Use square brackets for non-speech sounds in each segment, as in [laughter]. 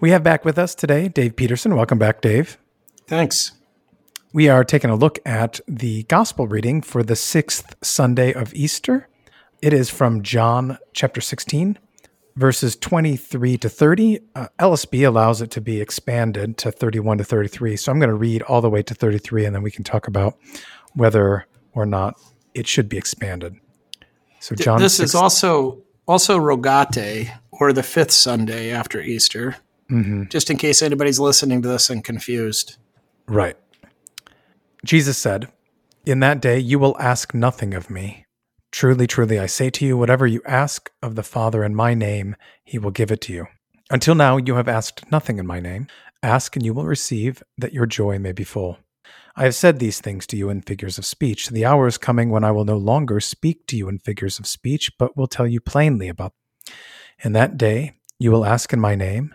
We have back with us today Dave Petersen. Welcome back, Dave. Thanks. We are taking a look at the gospel reading for the sixth Sunday of Easter. It is from John chapter 16, verses 23 to 30. Uh, LSB allows it to be expanded to 31 to 33. So I'm going to read all the way to 33 and then we can talk about whether or not it should be expanded. So John This 16- is also also Rogate or the fifth Sunday after Easter mm-hmm. just in case anybody's listening to this and confused. Right. Jesus said, In that day you will ask nothing of me. Truly, truly, I say to you, whatever you ask of the Father in my name, he will give it to you. Until now you have asked nothing in my name. Ask and you will receive, that your joy may be full. I have said these things to you in figures of speech. The hour is coming when I will no longer speak to you in figures of speech, but will tell you plainly about. In that day you will ask in my name.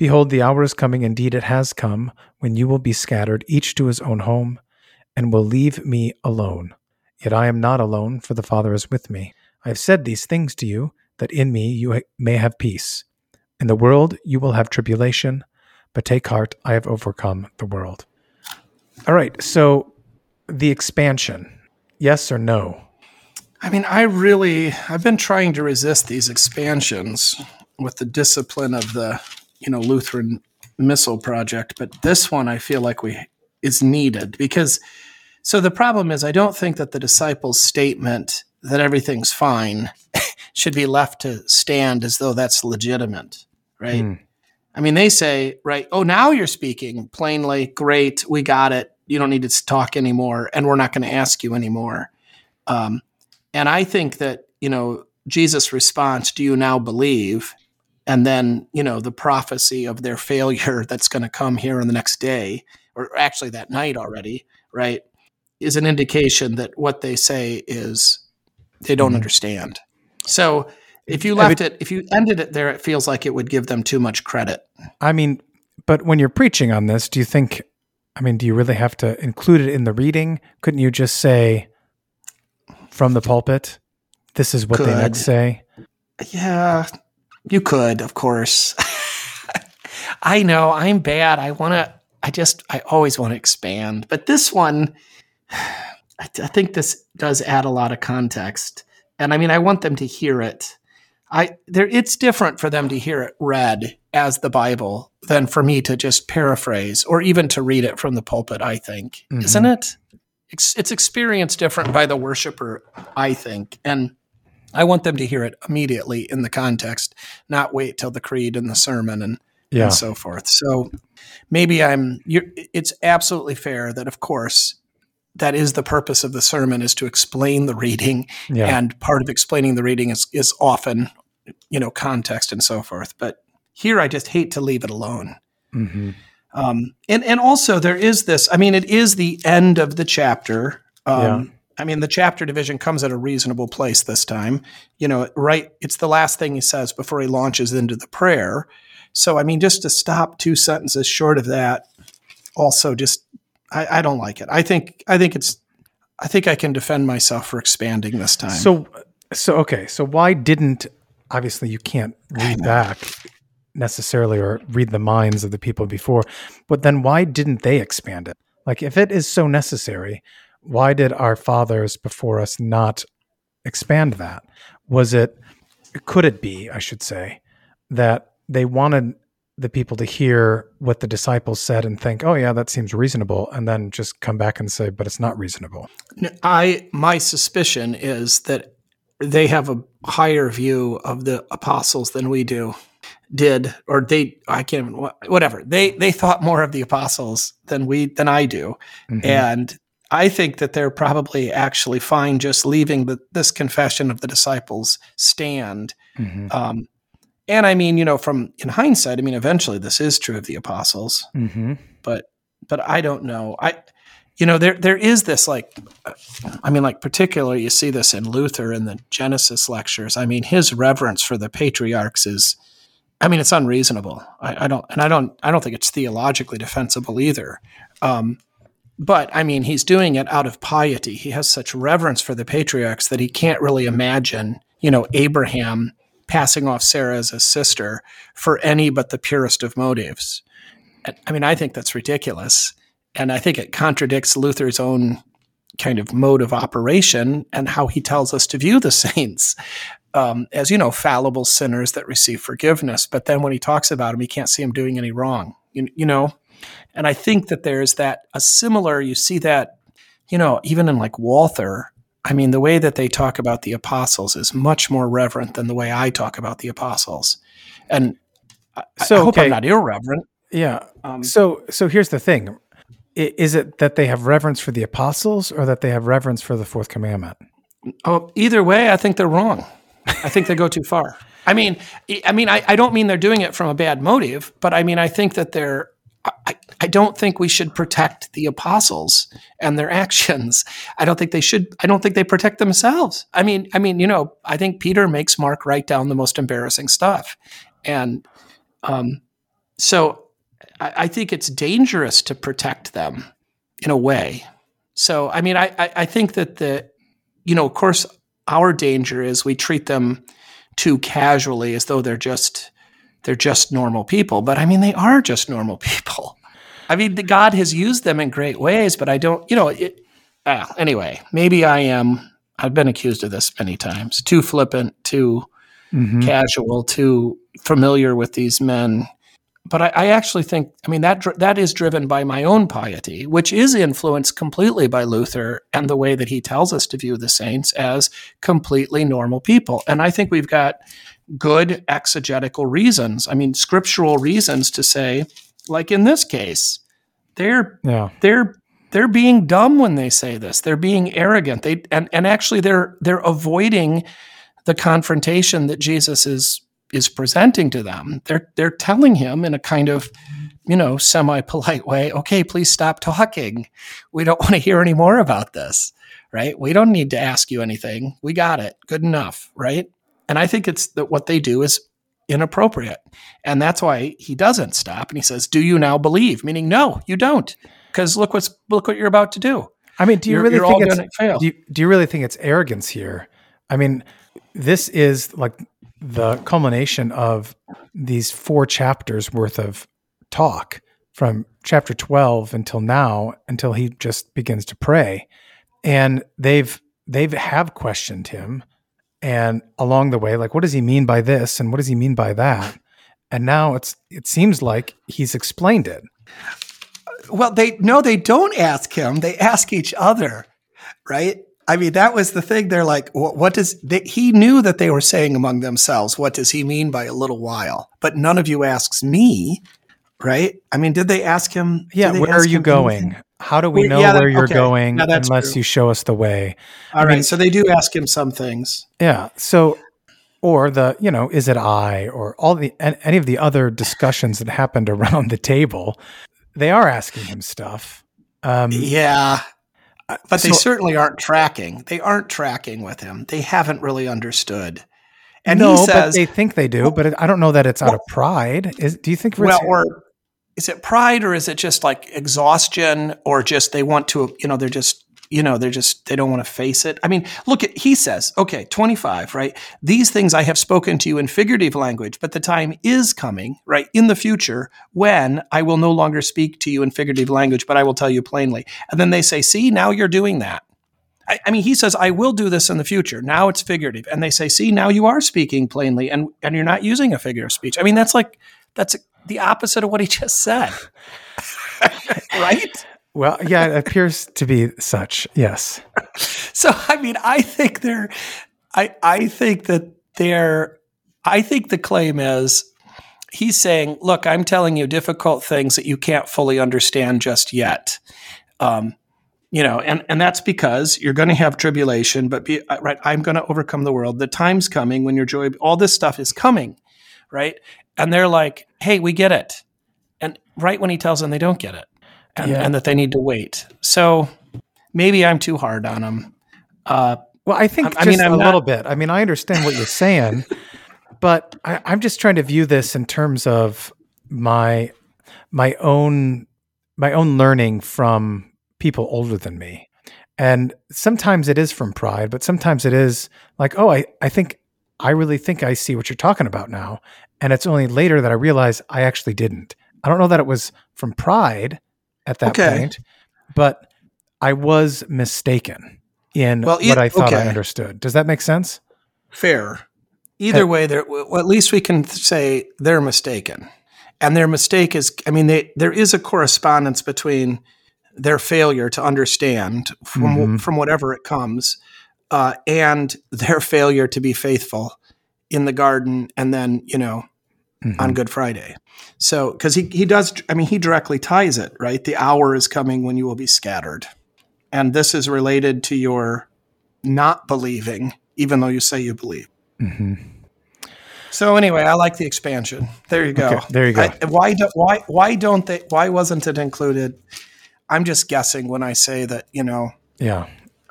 Behold, the hour is coming, indeed it has come, when you will be scattered, each to his own home, and will leave me alone. Yet I am not alone, for the Father is with me. I have said these things to you, that in me you may have peace. In the world you will have tribulation, but take heart, I have overcome the world. All right, so the expansion, yes or no? I mean, I really, I've been trying to resist these expansions with the discipline of the you know Lutheran Missal project, but this one I feel like we is needed because so the problem is I don't think that the disciples' statement that everything's fine [laughs] should be left to stand as though that's legitimate, right? Mm. I mean, they say, right, oh, now you're speaking plainly, great, we got it. You don't need to talk anymore, and we're not going to ask you anymore. Um, and I think that, you know, Jesus' response, do you now believe, and then you know the prophecy of their failure [laughs] that's going to come here in the next day or actually that night already right is an indication that what they say is they don't mm-hmm. understand. So if you left I mean, it if you ended it there it feels like it would give them too much credit. I mean but when you're preaching on this do you think i mean do you really have to include it in the reading? Couldn't you just say from the pulpit this is what Could. they next say? Yeah you could, of course. [laughs] I know I'm bad. I want to, I just, I always want to expand. But this one, [sighs] I, th- I think this does add a lot of context. And I mean, I want them to hear it. I there it's different for them to hear it read as the Bible than for me to just paraphrase or even to read it from the pulpit, I think. Mm-hmm. Isn't it? It's, it's experienced different by the worshiper, I think. And I want them to hear it immediately in the context, not wait till the creed and the sermon and, yeah. and so forth. So maybe I'm, it's absolutely fair that, of course, that is the purpose of the sermon is to explain the reading. Yeah. And part of explaining the reading is, is often, you know, context and so forth. But here I just hate to leave it alone. Mm-hmm. Um, and, and also there is this, I mean, it is the end of the chapter. Um, yeah I mean, the chapter division comes at a reasonable place this time. You know, right? It's the last thing he says before he launches into the prayer. So, I mean, just to stop two sentences short of that, also just, I, I don't like it. I think, I think it's, I think I can defend myself for expanding this time. So, so okay. So why didn't? Obviously, you can't read back necessarily or read the minds of the people before, but then why didn't they expand it? Like, if it is so necessary, why did our fathers before us not expand that? Was it, could it be, I should say, that they wanted the people to hear what the disciples said and think, "Oh yeah, that seems reasonable," and then just come back and say, "But it's not reasonable." I my suspicion is that they have a higher view of the apostles than we do did or they i can't even whatever they they thought more of the apostles than we than i do mm-hmm. and i think that they're probably actually fine just leaving the, this confession of the disciples stand mm-hmm. um, and I mean, you know, from in hindsight, I mean, eventually this is true of the apostles, mm-hmm. but but I don't know. I you know there there is this like I mean, like particularly you see this in Luther in the Genesis lectures. I mean, his reverence for the patriarchs is. I mean, it's unreasonable. I, I don't, and I don't, I don't think it's theologically defensible either. Um, but I mean, he's doing it out of piety. He has such reverence for the patriarchs that he can't really imagine, you know, Abraham passing off Sarah as a sister for any but the purest of motives. I mean, I think that's ridiculous. And I think it contradicts Luther's own kind of mode of operation and how he tells us to view the [laughs] saints um, as, you know, fallible sinners that receive forgiveness. But then when he talks about them, he can't see them doing any wrong, you, you know? And I think that there's that, a similar, you see that, you know, even in like Walther, I mean, the way that they talk about the apostles is much more reverent than the way I talk about the apostles. And I, so, I hope okay. I'm not irreverent. Yeah. Um, so, so here's the thing: is it that they have reverence for the apostles, or that they have reverence for the fourth commandment? Oh, either way, I think they're wrong. I think they go too far. I mean, I mean, I, I don't mean they're doing it from a bad motive, but I mean, I think that they're I, I don't think we should protect the apostles and their [laughs] actions. I don't think they should. I don't think they protect themselves. I mean, I mean, you know, I think Peter makes Mark write down the most embarrassing stuff, and um, so I, I think it's dangerous to protect them in a way. So, I mean, I, I, I think that the, you know, of course, our danger is we treat them too casually as though they're just they're just normal people. But I mean, they are just normal [laughs] people. I mean, the, God has used them in great ways, but I don't, you know, it, uh, anyway, maybe I am, I've been accused of this many times, too flippant, too mm-hmm. casual, too familiar with these men. But I, I, actually think, I mean, that that is driven by my own piety, which is influenced completely by Luther and the way that he tells us to view the saints as completely normal people. And I think we've got good exegetical reasons. I mean, scriptural reasons to say, like in this case, they're yeah. they're they're being dumb when they say this. They're being arrogant. They and, and actually they're they're avoiding the confrontation that Jesus is is presenting to them. They're they're telling him in a kind of you know semi polite way, okay, please stop talking. We don't want to hear any more about this, right? We don't need to ask you anything. We got it. Good enough, right? And I think it's that what they do is inappropriate. And that's why he doesn't stop and he says, "Do you now believe?" meaning no, you don't. Cuz look what's look what you're about to do. I mean, do you you're, really you're think it's do you, do you really think it's arrogance here? I mean, this is like the culmination of these four chapters worth of talk from chapter 12 until now until he just begins to pray and they've they've have questioned him and along the way like what does he mean by this? And what does he mean by that? And now it's it seems like he's explained it. Well they no they don't ask him. They ask each other right? I mean that was the thing. They're like what, what does they, he knew that they were saying among themselves what does he mean by a little while? But none of you asks me right? I mean did they ask him? Yeah where are you going? anything? How do we know yeah, that, where you're okay. going unless true. you show us the way? All I right, mean, so they do ask him some things. Yeah. So, or the, you know, is it I or all the, any of the other discussions that happened [laughs] around the table, they are asking him stuff. Um, yeah. Uh, but so, they certainly aren't tracking. They aren't tracking with him. They haven't really understood. And no, says, but they think they do. But I don't know that it's out of pride. Is, do you think? Well, or is it pride or is it just like exhaustion or just they want to you know they're just you know they're just they don't want to face it? I mean look at he says okay 25 right? These things i have spoken to you in figurative language but the time is coming right in the future when i will no longer speak to you in figurative language but i will tell you plainly. And then they say see now you're doing that. I, I mean he says i will do this in the future. Now it's figurative. And they say see now you are speaking plainly and and you're not using a figure of speech. I mean that's like that's the opposite of what he just said. [laughs] right? Well, yeah, it appears to be such. Yes. So I mean, I think they're I I think that they're I think the claim is he's saying, look, I'm telling you difficult things that you can't fully understand just yet. Um, you know, and, and that's because you're going to have tribulation, but be uh, right. I'm going to overcome the world. The time's coming when your joy, all this stuff is coming, right? And they're like, hey, we get it. And right when he tells them they don't get it and, Yeah. and that they need to wait. So maybe I'm too hard on them. Uh, Well, I think I- I mean, I'm a not- little bit. I mean, I understand what you're saying, [laughs] but I, I'm just trying to view this in terms of my my own my own learning from people older than me. And sometimes it is from pride, but sometimes it is like, oh, I, I think I really think I see what you're talking about now. And it's only later that I realize I actually didn't. I don't know that it was from pride at that Okay. point, but I was mistaken in Well, what I thought I understood. Does that make sense? fair. Either way, they're, well, at least we can say they're mistaken. And their mistake is, I mean, they, there is a correspondence between their failure to understand from, Mhm. from whatever it comes uh, and their failure to be faithful in the garden and then, you know, Mhm. on Good Friday. So, because he, he does, I mean, he directly ties it, right? The hour is coming when you will be scattered. And this is related to your not believing, even though you say you believe. Mhm. So anyway, I like the expansion. There you go. Okay, there you go. I, why do, why why don't they? Why wasn't it included? I'm just guessing when I say that you know Yeah.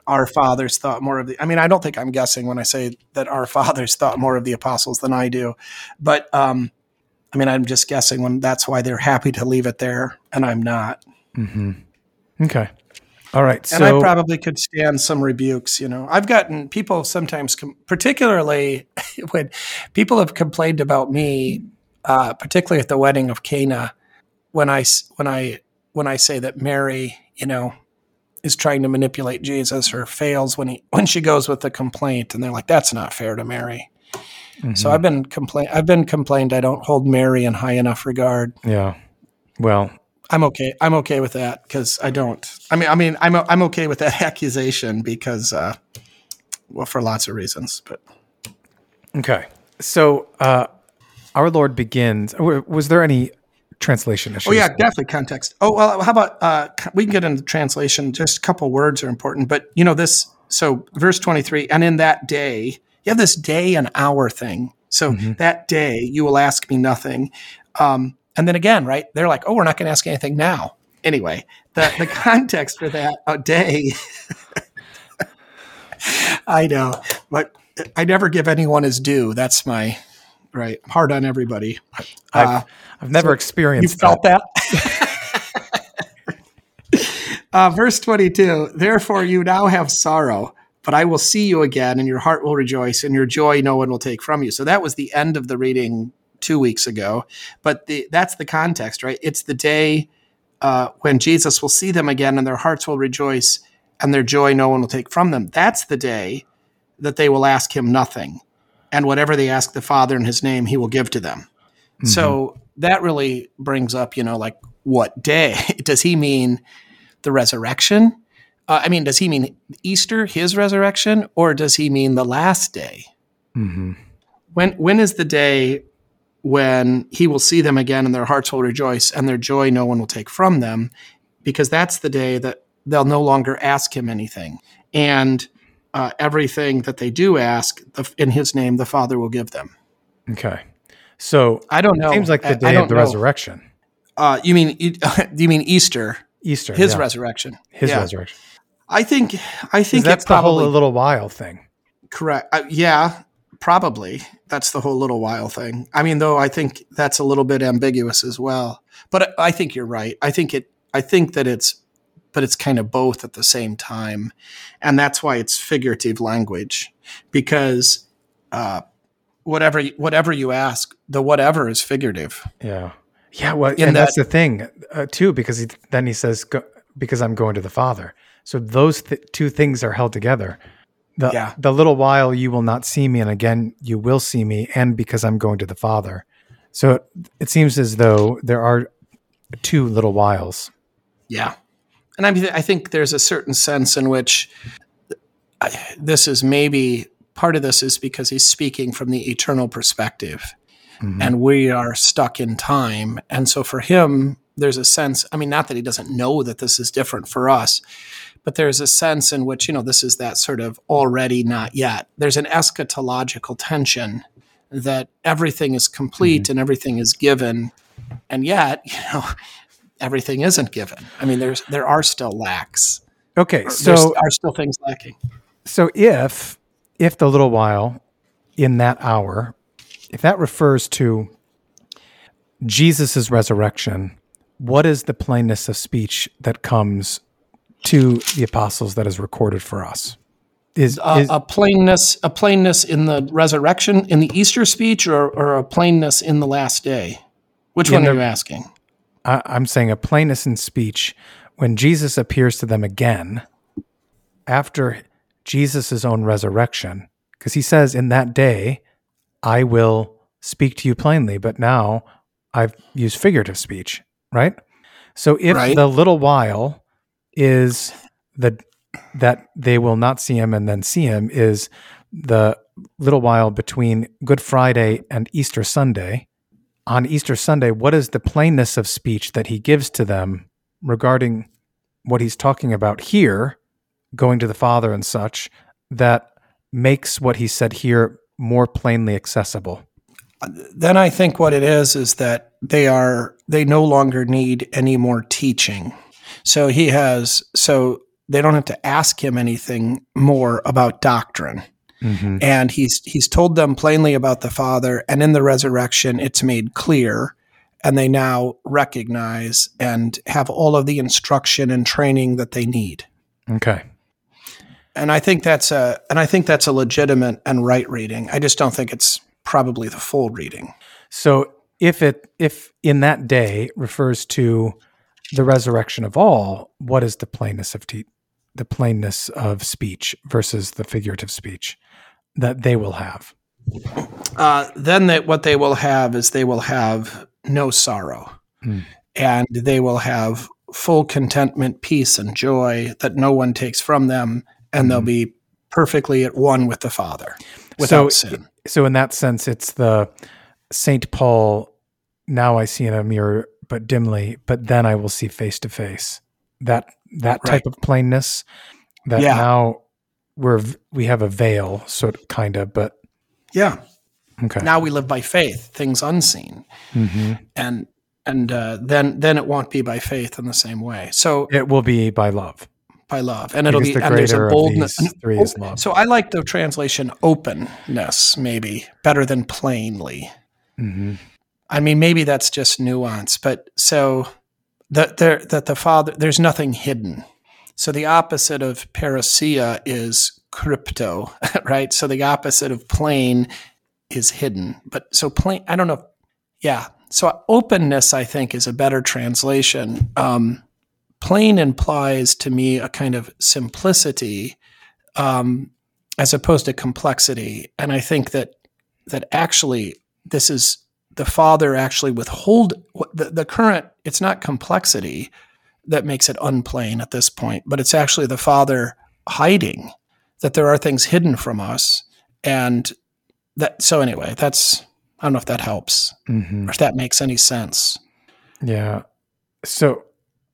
our fathers thought more of the. I mean, I don't think I'm guessing when I say that our [laughs] fathers thought more of the apostles than I do, but um, I mean, I'm just guessing when that's why they're happy to leave it there, and I'm not. hmm Okay. All right. And I probably could stand some rebukes. You know, I've gotten people sometimes, com- particularly [laughs] when people have complained about me, uh, particularly at the wedding of Cana, when I when I when I say that Mary, you know, is trying to manipulate Jesus or fails when he when she goes with the complaint, and they're like, "That's not fair to Mary." So Mhm. I've been complain I've been complained I don't hold Mary in high enough regard. yeah. Well, I'm okay. I'm okay with that because I don't. I mean, I mean, I'm I'm okay with that [laughs] accusation because, uh, well, for lots of reasons. But okay. So uh, our Lord begins. Was there any translation issues? oh yeah, definitely context. Oh well, how about uh, we can get into translation. Just a couple words are important, but you know this. So verse 23, and in that day, you have this day and hour thing. So that day, you will ask me nothing. Um, and then again, right? They're like, oh, we're not going to ask anything now. Anyway, the the [laughs] context for that a day. [laughs] I know, but I never give anyone his due. That's my right. Hard on everybody. I've, Uh, I've never You experienced felt that. that? [laughs] uh, verse 22 Therefore, you now have sorrow, but I will see you again, and your heart will rejoice, and your joy no one will take from you. So that was the end of the reading two weeks ago. But the, that's the context, right? It's the day uh, when Jesus will see them again, and their hearts will rejoice, and their joy no one will take from them. That's the day that they will ask him nothing. And whatever they ask the Father in his name, he will give to them. So that really brings up, you know, like what day? [laughs] Does he mean the resurrection? Uh, I mean, does he mean Easter, his resurrection, or does he mean the last day? hmm When when is the day when he will see them again and their hearts will rejoice and their joy no one will take from them? Because that's the day that they'll no longer ask him anything. And uh, everything that they do ask the, in his name, the Father will give them. Okay. So I don't know. seems like the day of the know. resurrection, Uh, you mean [laughs] you mean Easter, Easter. his yeah. resurrection? His Yeah. resurrection. I think I think that's it's the whole little while thing. correct. Uh, yeah, probably that's the whole little while thing. I mean, though, I think that's a little bit ambiguous as well. But I I think you're right. I think it. I think that it's, but it's kind of both at the same time, and that's why it's figurative language because uh, whatever whatever you ask, the whatever is figurative. Yeah. Yeah. Well, In and that's the thing uh, too, because he, then he says, go, "Because I'm going to the Father." So those th- two things are held together. The Yeah. the little while you will not see me, and again you will see me, and because I'm going to the Father. So it, it seems as though there are two little whiles. Yeah. And I mean, I think there's a certain sense in which I, this is maybe part of this is because he's speaking from the eternal perspective Mhm. and we are stuck in time. And so for him, there's a sense, I mean, not that he doesn't know that this is different for us, but there's a sense in which, you know, this is that sort of already not yet. There's an eschatological tension that everything is complete mm-hmm. and everything is given. And yet, [laughs] you know, everything isn't given. I mean, there's there are still lacks. Okay, There so are still things lacking. so if if the little while in that hour, if that refers to Jesus' resurrection, what is the plainness of speech that comes to the apostles that is recorded for us? Is, a, is a plainness a plainness in the resurrection in the easter speech or, or a plainness in the last day which one are you asking I, I'm saying a plainness in speech when Jesus appears to them again after Jesus' own resurrection, because he says, In that day, I will speak to you plainly, but now I've used figurative speech, right? So if Right. the little while is the that they will not see him and then see him is the little while between Good Friday and Easter Sunday, on Easter Sunday, what is the plainness of speech that he gives to them regarding what he's talking about here, going to the Father and such, that makes what he said here more plainly accessible? then i think what it is is that they are they no longer need any more teaching so he has so they don't have to ask him anything more about doctrine. Mm-hmm. And he's he's told them plainly about the father and in the resurrection it's made clear and they now recognize and have all of the instruction and training that they need. Okay. and i think that's a and i think that's a legitimate and right reading. I just don't think it's probably the full reading. So if it if in that day refers to the resurrection of all, what is the plainness of te- the plainness of speech versus the figurative speech that they will have? uh, then that what they will have is they will have no sorrow Hmm. and they will have full contentment peace and joy that no one takes from them and they'll be perfectly at one with the father without So- sin So in that sense, it's the Saint Paul. Now I see in a mirror, but dimly. But then I will see face to face. That that type of plainness. That Yeah. now we're we have a veil, sort of, kind of. But yeah okay. now we live by faith things unseen Mhm. and and uh, then then it won't be by faith in the same way so It will be by love. by love and it'll be the and there's a boldness three is love. so i like the translation openness maybe better than plainly hmm I mean, maybe that's just nuance, but so that there that the father there's nothing hidden. So the opposite of parrhesia is crypto, [laughs] right? So the opposite of plain is hidden. But so plain, I don't know. Yeah. So openness, I think, is a better translation. Um, plain implies to me a kind of simplicity um, as opposed to complexity, and I think that that actually this is the father actually withhold the, the current it's not complexity that makes it unplain at this point but it's actually the father hiding that there are things hidden from us and that so anyway that's i don't know if that helps hmm or if that makes any sense Yeah. So,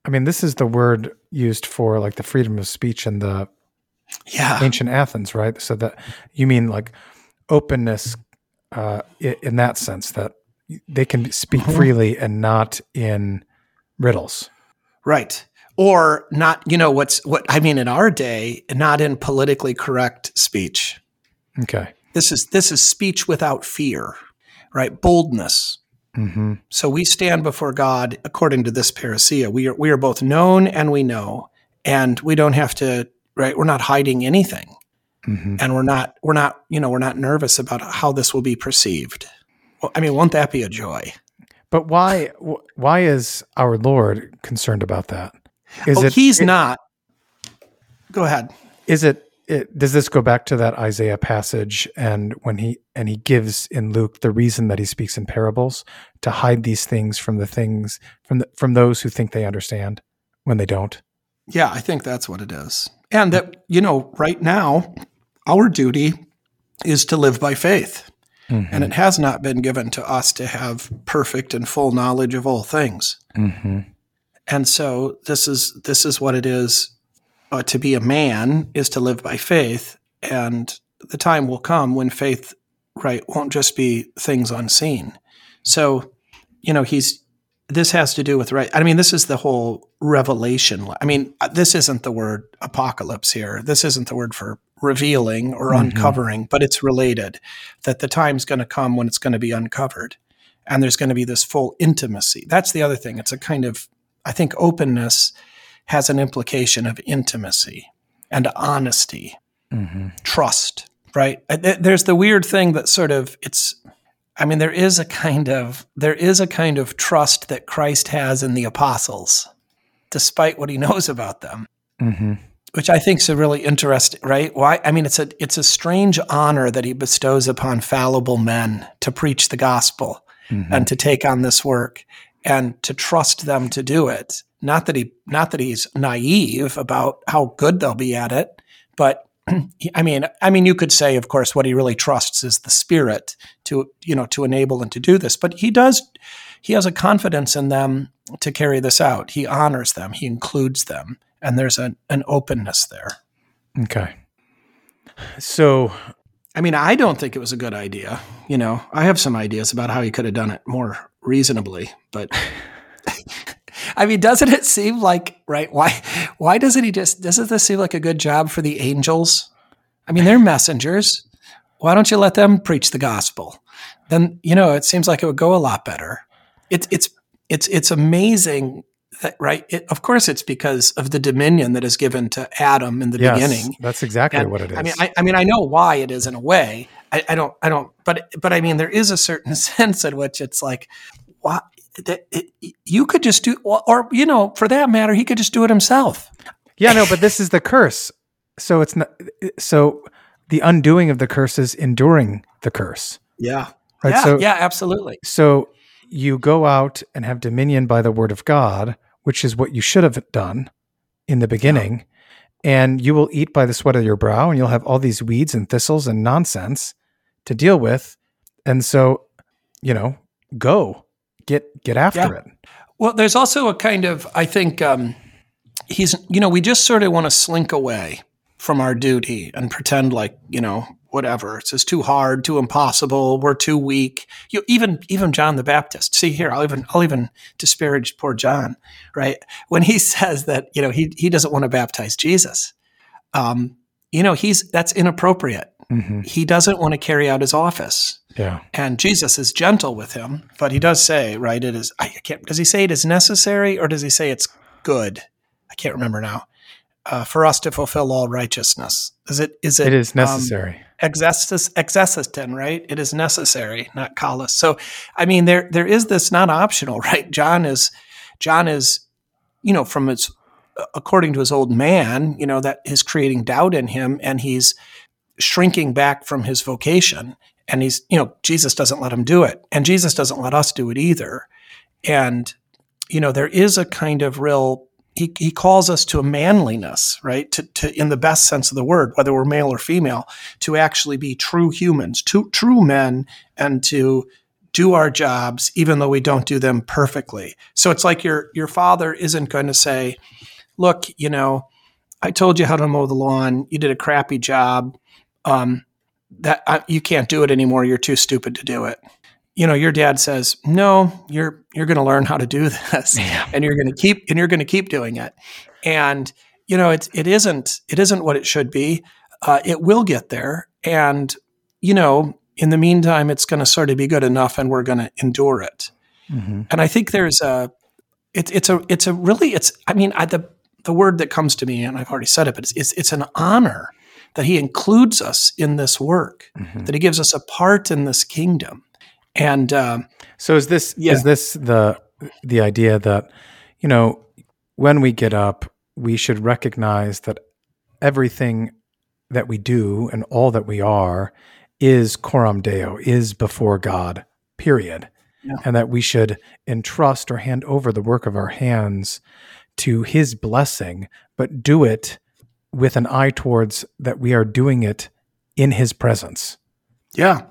I mean, this is the word used for like the freedom of speech in the yeah ancient Athens, right? So that you mean like openness uh, in that sense that they can speak Mhm. freely and not in riddles. right or not you know what's what i mean in our day not in politically correct speech Okay. this is this is speech without fear right boldness hmm So we stand before God according to this parrhesia. We are we are both known and we know, and we don't have to right. We're not hiding anything, hmm and we're not we're not you know we're not nervous about how this will be perceived. I mean, won't that be a joy? But why? Why is our Lord concerned about that? Is oh, it? he's it- not. Go ahead. Is it? it, does this go back to that Isaiah passage and when he and he gives in Luke the reason that he speaks in parables to hide these things from the things from the, from those who think they understand when they don't? Yeah, I think that's what it is. And that you know, right now our duty is to live by faith. Mm-hmm. And it has not been given to us to have perfect and full knowledge of all things. Mm-hmm. And so this is this is what it is uh, to be a man is to live by faith, and the time will come when faith, right, won't just be things unseen. So, you know, he's this has to do with right. I mean, this is the whole revelation. I mean, uh, this isn't the word apocalypse here. This isn't the word for revealing or mm-hmm. uncovering, but it's related. That the time's going to come when it's going to be uncovered, and there's going to be this full intimacy. That's the other thing. It's a kind of, I think, openness has an implication of intimacy and honesty, mm-hmm. trust, right? Uh, there's the weird thing that sort of it's I mean there is a kind of there is a kind of trust that Christ has in the apostles despite what he [laughs] knows about them. Mm-hmm. Which I think is a really interesting, right? Why? I mean, it's a it's a strange honor that he bestows upon fallible men to preach the gospel mm-hmm. and to take on this work and to trust them to do it. Not that he, not that he's naive about how good they'll be at it, but [clears throat] I mean, I mean, you could say, of course, what he really trusts is the spirit to, you know, to enable and to do this. But he does, he has a confidence in them to carry this out. He honors them, he includes them, and there's an, an openness there. Okay. So, I mean, I don't think it was a good idea. You know, I have some ideas about how he could have done it more reasonably, but [laughs] I mean, doesn't it seem like right? Why why doesn't he just doesn't this seem like a good job for the angels? I mean, they're messengers. Why don't you let them preach the gospel? Then you know it seems like it would go a lot better. It's it's it's it's amazing that right. It, of course, it's because of the dominion that is given to Adam in the yes, beginning. That's exactly and, what it is. I mean, I, I, mean, I know why it is in a way. I, I don't, I don't, but but I mean, there is a certain [laughs] sense in which it's like, why that it, you could just do, or you know, for that matter, he could just do it himself. Yeah, no, but this is the curse. So it's not. So the undoing of the curse is enduring the curse. Yeah. Right. Yeah. So, yeah. Absolutely. So you go out and have dominion by the word of God, which is what you should have done in the beginning. Yeah. And you will eat by the sweat of your brow, and you'll have all these weeds and thistles and nonsense to deal with. And so, you know, go get get after yeah. it. Well, there's also a kind of I think um, he's you know we just sort of want to slink away from our duty and pretend like you know whatever it's just too hard, too impossible, we're too weak. You even even John the Baptist. See here, I'll even I'll even disparage poor John, right? When he [laughs] says that you know he he doesn't want to baptize Jesus, um, you know he's that's inappropriate. Mm-hmm. He doesn't want to carry out his office. Yeah. And Jesus is gentle with him, but he does say, right, it is I can't does he say it is necessary or does he say it's good? I can't remember now. Uh, for us to fulfill all righteousness. Is it is it It is um, necessary. Um, exestis right? It is necessary, not kalos. So I mean there there is this not optional, [laughs] right? John is John is, you know, from his according to his old man, you know, that is creating doubt in him and he's shrinking back from his vocation and he's you know jesus doesn't let him do it and jesus doesn't let us do it either and you know there is a kind of real he, he calls us to a manliness right to, to in the best sense of the word whether we're male or female to actually be true humans to, true men and to do our jobs even though we don't do them perfectly so it's like your your father isn't going to say look you know i told you how to mow the lawn you did a crappy job um, that you can't do it anymore. You're too stupid to do it. You know, your dad says, "No, you're you're going to learn how to do this, [laughs] yeah. and you're going to keep and you're going to keep doing it." And you know, it's it isn't it isn't what it should be. Uh, it will get there, and you know, in the meantime, it's going to sort of be good enough, and we're going to endure it. Mm-hmm. And I think there's a it's it's a it's a really it's I mean I, the the word that comes to me, and I've already said it, but it's it's, it's an honor that he includes us in this work, mm-hmm. that he gives us a part in this kingdom. And um, so is this yeah. is this the the idea that you know when we get up, we should recognize that everything that we do and all that we are is coram deo, is before God, period. Yeah. And that we should entrust or hand over the work of our hands to his blessing, but do it with an eye towards that we are doing it in his presence. Yeah.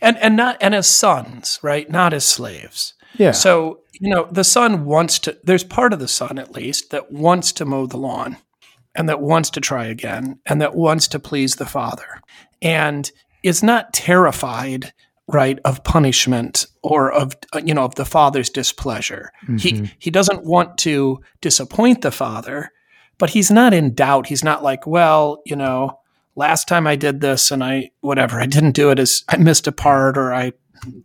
And and not and as sons, right? Not as slaves. Yeah. So, you know, the son wants to there's part of the son at least that wants to mow the lawn and that wants to try again and that wants to please the father and is not terrified right of punishment or of you know of the father's displeasure he mm-hmm. he doesn't want to disappoint the father but he's not in doubt he's not like well you know last time i did this and i whatever i didn't do it as i missed a part or i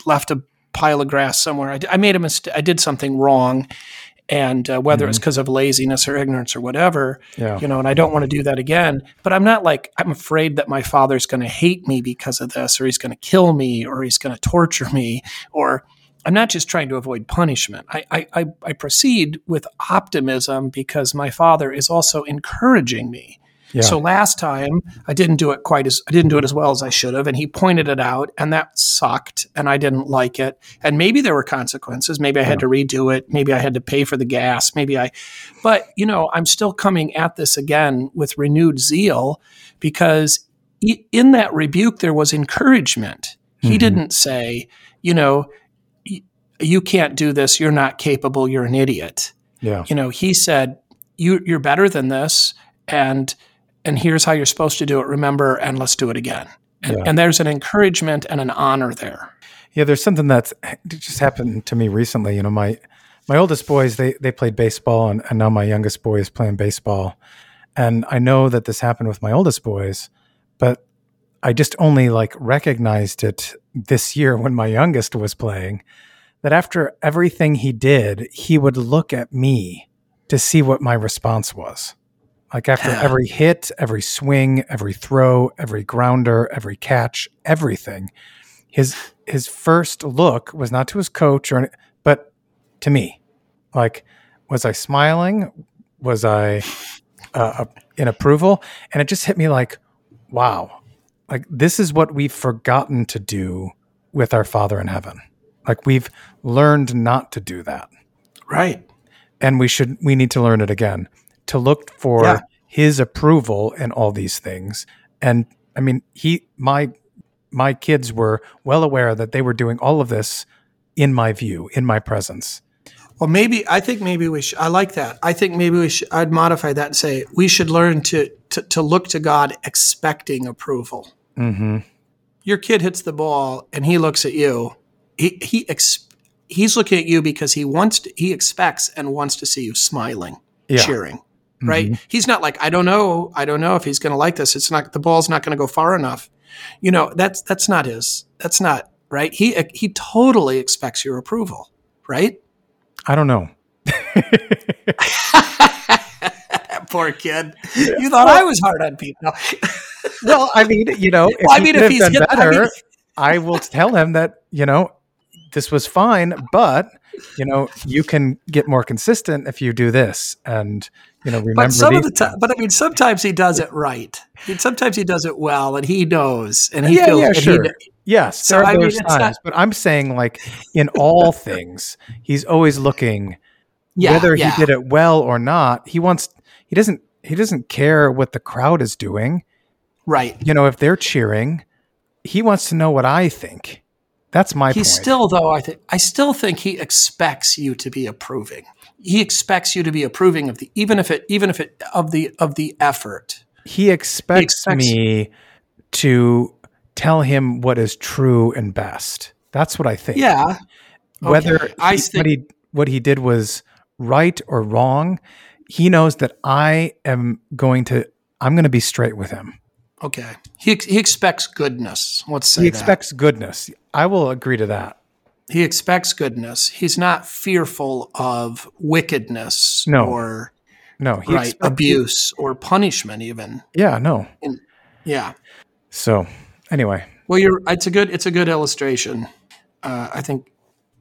left a pile of grass somewhere. I, I made a mistake i did something wrong. And uh, whether it's because of laziness or ignorance or whatever Yeah. you know and i don't want to do that again. But i'm not like i'm afraid that my father's going to hate me because of this or he's going to kill me or he's going to torture me or i'm not just trying to avoid punishment. I i i proceed with optimism because my father is also encouraging me Yeah. so last time I didn't do it quite as I didn't do it as well as I should have, and he pointed it out, and that sucked, and I didn't like it. And maybe there were consequences. Maybe I had to redo it. Maybe I had to pay for the gas. Maybe I, but you know, I'm still coming at this again with renewed zeal because in that rebuke there was encouragement. He Mhm. didn't say, you know, you can't do this. You're not capable. You're an idiot yeah. you know he said you you're better than this and and here's how you're supposed to do it remember and let's do it again and, Yeah. and there's an encouragement and an honor there Yeah, there's something that's just happened to me recently. You know, my my oldest boys they they played baseball, and, and now my youngest boy is playing baseball. And I know that this happened with my oldest boys, but I just only like recognized it this year when my youngest was playing. That after everything he did, he would look at me to see what my response was. Like after every hit, every swing, every throw, every grounder, every catch, everything, his his first look was not to his coach or but to me. Like was i smiling? Was i uh, in approval? And it just hit me like wow. Like this is what we've forgotten to do with our father in heaven. Like we've learned not to do that. Right. And we should we need to learn it again to look for Yeah. his approval and all these things and i mean he my my kids were well aware that they were doing all of this in my view in my presence well maybe i think maybe we should i like that i think maybe we should i'd modify that and say we should learn to to, to look to god expecting approval mm-hmm. your kid hits the ball and he looks at you he he ex- he's looking at you because he wants to, he expects and wants to see you smiling Yeah. cheering right? Mhm. he's not like i don't know i don't know if he's going to like this. It's not the ball's not going to go far enough. You know that's that's not his that's not right? He he totally expects your approval right? I don't know. [laughs] Poor kid. You thought i was hard on people well i mean you know if [laughs] Well, I mean, if he's done hit- I better mean- I will tell him that you know this was fine but you know you can get more consistent if you do this and you know remember but some of the time but i mean sometimes he does it right He- sometimes he does it well and he knows and he yeah, feels yeah, he sure. yes, So, there are I mean, those it's times, not- but I'm saying like in all things, he's always looking yeah, whether yeah. he did it well or not. He wants he doesn't he doesn't care what the crowd is doing. right You know, if they're cheering, he wants to know what I think. That's my he point. still though i think i still think he expects you to be approving he expects you to be approving of the even if it even if it of the of the effort he expects, expects- me to tell him what is true and best. That's what I think. yeah whether Okay. I he- think- what he what he did was right or wrong, he knows that I am going to I'm going to be straight with him. Okay he, ex- he expects goodness let's say he that. expects goodness. I will agree to that. he expects goodness he's not fearful of wickedness No. or No, he right expects- abuse or punishment even Yeah, no. yeah So anyway, Well, you're. It's a good. It's a good illustration. Uh, I think.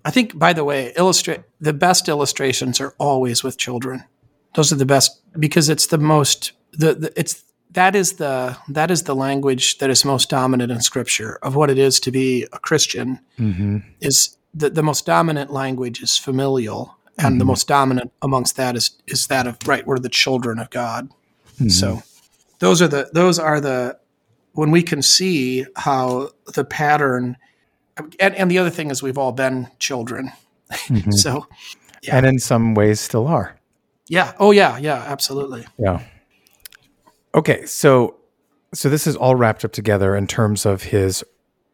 I think. By the way, illustrate the best illustrations are always with children. Those are the best because it's the most. The, the it's that is the that is the language that is most dominant in Scripture of what it is to be a Christian. Mm-hmm. Is the, the most dominant language is familial, and the mm-hmm. most dominant amongst that is is that of right we're the children of God. Mm-hmm. So those are the those are the when we can see how the pattern and, and the other thing is we've all been children. Mm-hmm. [laughs] so Yeah. And in some ways still are. yeah. Oh yeah, yeah, absolutely. Yeah. Okay, so so this is all wrapped up together in terms of his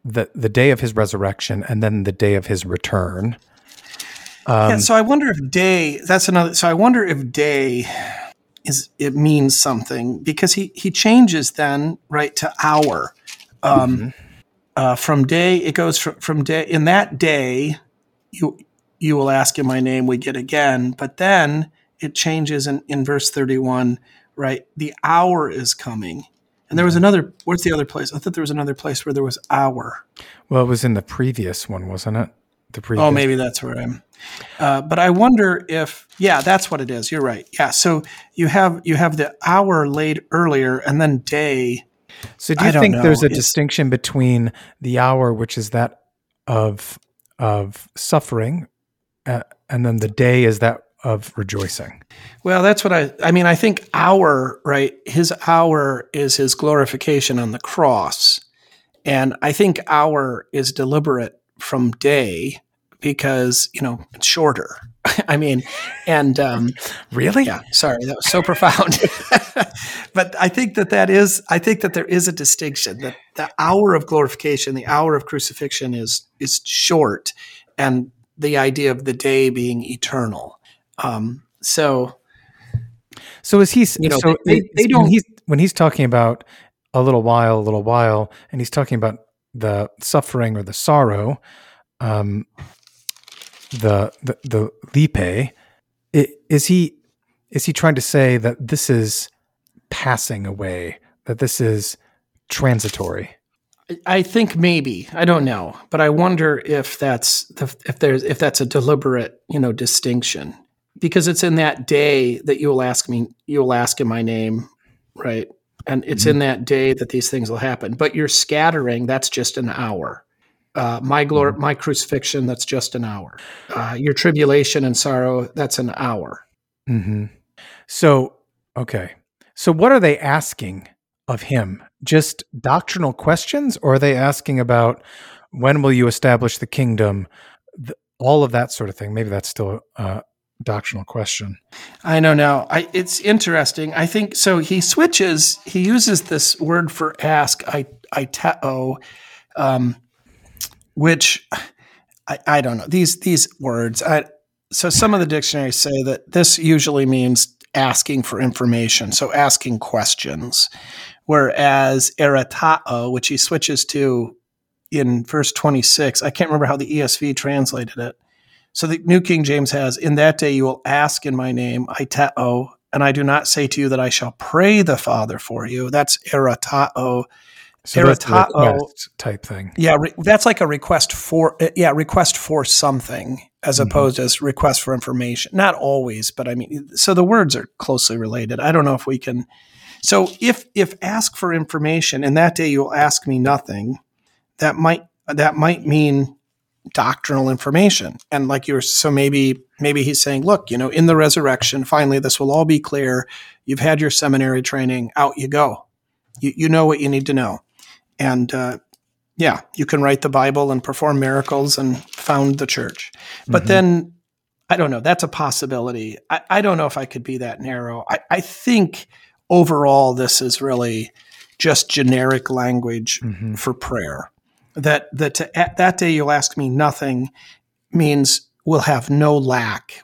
the the day of his resurrection and then the day of his return. yeah, so I wonder if day that's another so I wonder if day is it means something because he he changes then right to hour. Um uh, from day it goes from, from day in that day you you will ask in my name we get again but then it changes in, in verse 31 right the hour is coming and there was another where's the other place i thought there was another place where there was hour Well, it was in the previous one, wasn't it? The previous. Oh, maybe that's where I'm. Uh, but I wonder if, yeah, that's what it is. You're right. Yeah. So you have you have the hour laid earlier, and then day. So do you think there's a distinction between the hour, which is that of of suffering, uh, and then the day is that of rejoicing? Well, that's what I. I mean, I think hour, right? His hour is his glorification on the cross, and I think hour is deliberate from day because you know it's shorter. [laughs] I mean, and um, Really? Yeah, sorry, that was so profound. [laughs] but I think that that is, I think that there is a distinction that the hour of glorification, the hour of crucifixion is is short, and the idea of the day being eternal. Um, so So is he? You know, so they- it- they don't- he's when he's talking about a little while, a little while, and he's talking about the suffering or the sorrow, um, the the the lipe, i- is he is he trying to say that this is passing away, that this is transitory? I think maybe I don't know, but I wonder if that's the, if there's if that's a deliberate you know distinction because it's in that day that you will ask me you will ask in my name, right? And it's in that day that these things will happen. But your scattering that's just an hour. Uh, my glory, my crucifixion that's just an hour. Uh, your tribulation and sorrow that's an hour. hmm So, okay. So, what are they asking of him? Just doctrinal questions, or are they asking about when will you establish the kingdom? Th- all of that sort of thing. Maybe that's still a doctrinal question. I know now. I, it's interesting. I think so. He switches. He uses this word for ask, I, iteo, um, which I, I don't know. These these words. I, so some of the dictionaries say that this usually means asking for information. So asking questions, whereas eratao, which he switches to in verse twenty six. I can't remember how the ESV translated it. So the New King James has, In that day you will ask in my name, Iteo, and I do not say to you that I shall pray the Father for you. That's eratao. So Eratao- type thing. Yeah, re- that's like a request for, uh, yeah, request for something as Mhm. opposed as request for information. Not always, but I mean, so the words are closely related. I don't know if we can. So if if ask for information, and that day you will ask me nothing, that might that might mean doctrinal information. And like you're so maybe maybe he's saying look you know in the resurrection finally this will all be clear. You've had your seminary training. Out you go. You, you know what you need to know. And uh, yeah you can write the bible and perform miracles and found the church. But Mhm. then i don't know that's a possibility. I, I don't know if i could be that narrow. I, I think overall this is really just generic language Mhm. for prayer. That that to, at that day you'll ask me nothing means we'll have no lack,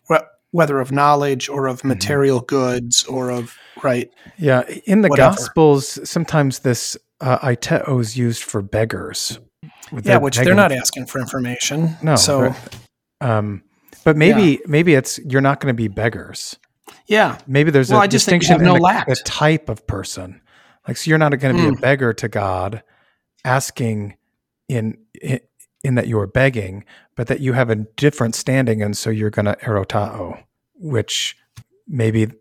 whether of knowledge or of material goods or of right. Yeah, in the Whatever. Gospels, sometimes this uh, iteo is used for beggars. Yeah, which they're not asking for information. No, so but, um, but maybe maybe it's you're not going to be beggars. yeah, Maybe there's Well, a I just think you distinction no in the, lack. the type of person. Like, so you're not going to be a Mm. beggar to God, asking in, in in that you are begging, but that you have a different standing, and so you're going to erotao, which maybe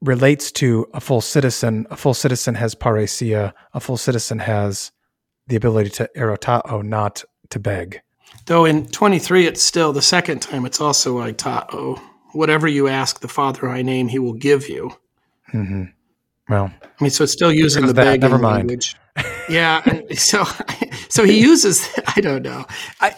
relates to a full citizen. A full citizen has parrhesia. A full citizen has the ability to erotao, not to beg. Though in 23, it's still the second time, it's also aitao. Whatever you ask the Father I name, he will give you. hmm Well, I mean, so it's still using the that. begging Never mind. language. Yeah, and so [laughs] so he uses. I don't know. I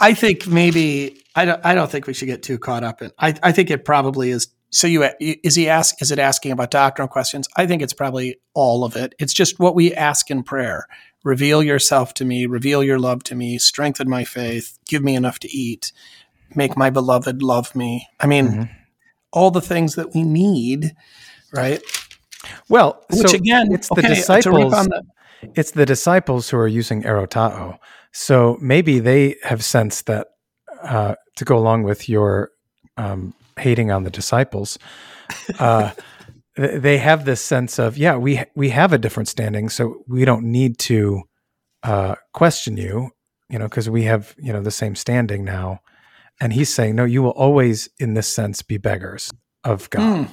I think maybe I don't. I don't think we should get too caught up in. I I think it probably is. So you is he ask? Is it asking about doctrinal questions? I think it's probably all of it. It's just what we ask in prayer. Reveal yourself to me. Reveal your love to me. Strengthen my faith. Give me enough to eat. Make my beloved love me. I mean, Mhm. all the things that we need, right? Well, Which so again, it's the okay, to disciples. the- it's the disciples who are using erotao. So maybe they have sensed that uh, to go along with your um, hating on the disciples, uh, [laughs] they have this sense of yeah, we we have a different standing, so we don't need to uh, question you, you know, because we have you know the same standing now. And he's saying, no, you will always, in this sense, be beggars of God. Hmm.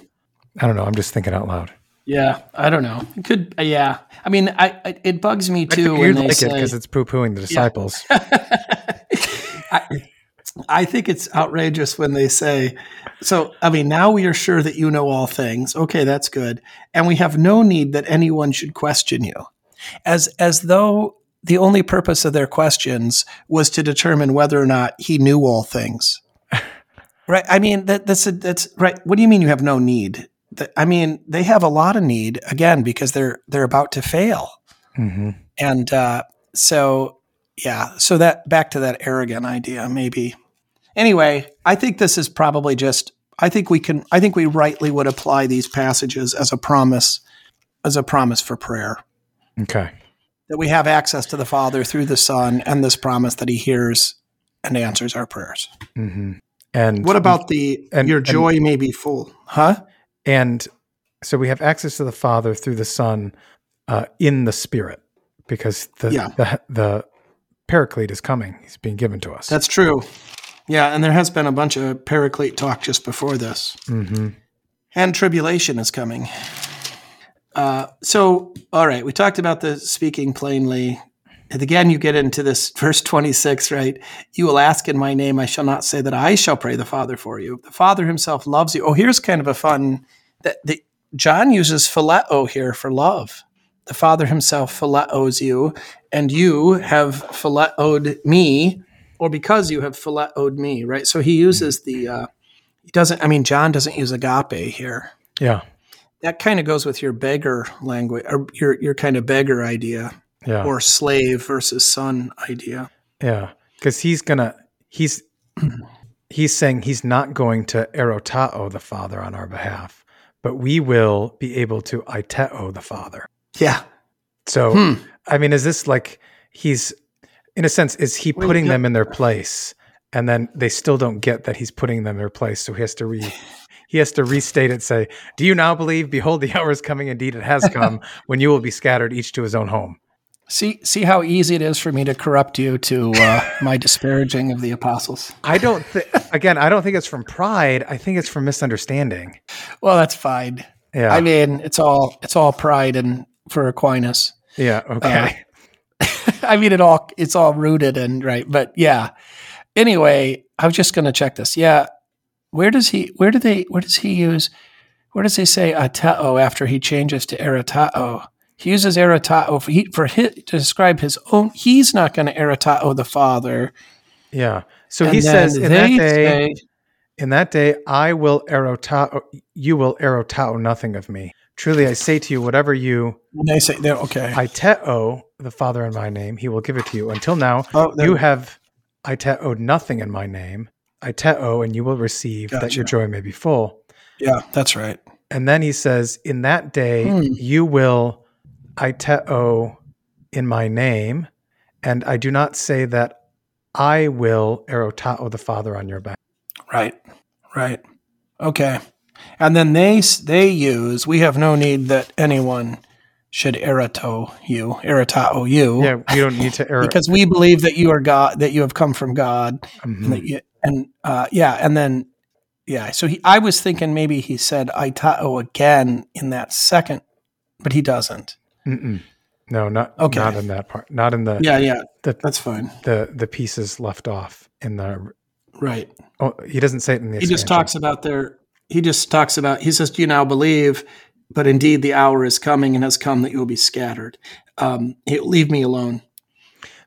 I don't know. I'm just thinking out loud. Yeah, I don't know. It could, uh, yeah. I mean, I, I it bugs me too when they like say. because it's poo pooing the disciples. [laughs] I, I think it's outrageous when they say, "So, I mean, now we are sure that you know all things. Okay, that's good, and we have no need that anyone should question you," as as though the only purpose of their questions was to determine whether or not he knew all things. [laughs] right? I mean, that that's a, that's right. What do you mean you have no need? That- I mean, they have a lot of need again because they're they're about to fail. hmm And uh, so, yeah, so that back to that arrogant idea, maybe. Anyway, I think this is probably just. I think we can. I think we rightly would apply these passages as a promise, as a promise for prayer Okay. that we have access to the Father through the Son, and this promise that He hears and answers our prayers. hmm And What about the and- your and- joy may be full, huh? And so we have access to the Father through the Son uh, in the Spirit because the, Yeah. the the Paraclete is coming; he's being given to us. That's true. Yeah, and there has been a bunch of Paraclete talk just before this. hmm and tribulation is coming. Uh, so, all right, we talked about the speaking plainly. And again, you get into this verse 26, right? You will ask in my name, I shall not say that I shall pray the Father for you. The Father himself loves you. Oh, here's kind of a fun that the, John uses phileo here for love. The Father himself phileos you, and you have phileoed me, or because you have phileoed me, right? So he uses the, uh, he doesn't, I mean, John doesn't use agape here Yeah, that kind of goes with your beggar language or your your kind of beggar idea yeah, or slave versus son idea. yeah. Because he's gonna he's [clears throat] he's saying he's not going to erotao the Father on our behalf, but we will be able to iteo the Father. Yeah. So, Hmm. I mean, is this like he's, in a sense, is he putting them in their place, and then they still don't get that he's putting them in their place, so he has to re, [laughs] he has to restate it. Say, do you now believe? Behold, the hour is coming; indeed, it has come [laughs] when you will be scattered, each to his own home. See see how easy it is for me to corrupt you to uh, [laughs] my disparaging of the apostles. I don't think. again, I don't think it's from pride. I think it's from misunderstanding. Well, that's fine. Yeah. I mean, it's all it's all pride and for Aquinas. yeah. Okay. [laughs] I mean, it all it's all rooted and right, but yeah. Anyway, I was just going to check this. Yeah, where does he? Where do they? Where does he use? Where does he say atao after he changes to eritao? He uses eritao for, he, for hi to describe his own. He's not going to eritao the Father. yeah. So And he says in that day. say- In that day, I will erotao, you will erotao nothing of me. Truly, I say to you, whatever you they say, they're okay. iteo the Father in my name, he will give it to you. Until now, oh, you have iteoed nothing in my name. I Iteo, and you will receive that your joy may be full. yeah, that's right. And then he says, in that day, Hmm. you will iteo in my name, and I do not say that I will erotao the Father on your back. Right. Right. Okay. And then they they use we have no need that anyone should erito you, eritao you. Yeah, we don't need to erot. [laughs] Because we believe that you are God, that you have come from God, Mhm. and, you, and uh, yeah, and then Yeah. So he, I was thinking maybe he said Aitao again in that second, but he doesn't. Mm-mm. No, not Okay. not in that part. Not in the Yeah, yeah. the, That's fine. the the pieces left off in the. Right. Oh, he doesn't say it in the. He just talks about their. He just talks about. He says, "Do you now believe?" But indeed, the hour is coming and has come that you will be scattered. Um, he- leave me alone.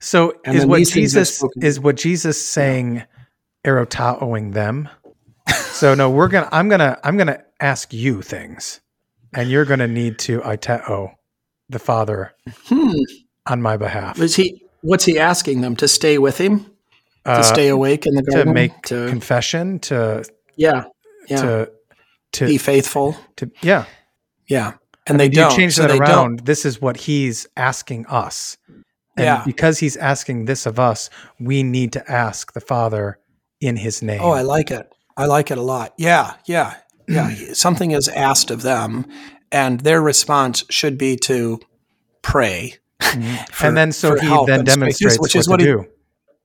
So And is what these things I've Jesus is what Jesus saying, erotaoing them. so no, we're gonna. I'm gonna. I'm gonna ask you things, and you're gonna need to iteo the Father Hmm. on my behalf Is he? What's he asking them to stay with him? To Uh, stay awake in the garden? to make to confession to yeah, yeah. to to be faithful. to yeah. Yeah, and they you don't. change so that they don't. around. This is what he's asking us. And Yeah. because he's asking this of us, we need to ask the Father in his name. Oh, I like it. I like it a lot. Yeah, yeah, yeah. [clears throat] Something is asked of them, and their response should be to pray. Mm-hmm. and then so he then space, demonstrates which what is to what he. do.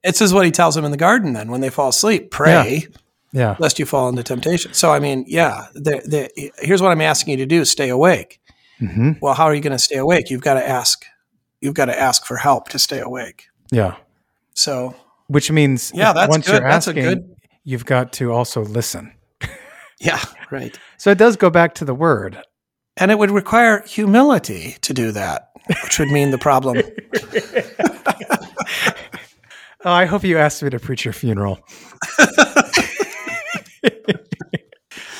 This is what he tells them in the garden. Then, when they fall asleep, pray Yeah. lest you fall into temptation. So, I mean, yeah. The, the, here's what I'm asking you to do: stay awake. hmm Well, how are you going to stay awake? You've got to ask. You've got to ask for help to stay awake. Yeah. So, Which means Yeah, that's once good. you're That's a good- you've got to also listen. [laughs] yeah, right. So it does go back to the word. And it would require humility to do that, which would mean the problem. [laughs] Oh, I hope you asked me to preach your funeral. [laughs]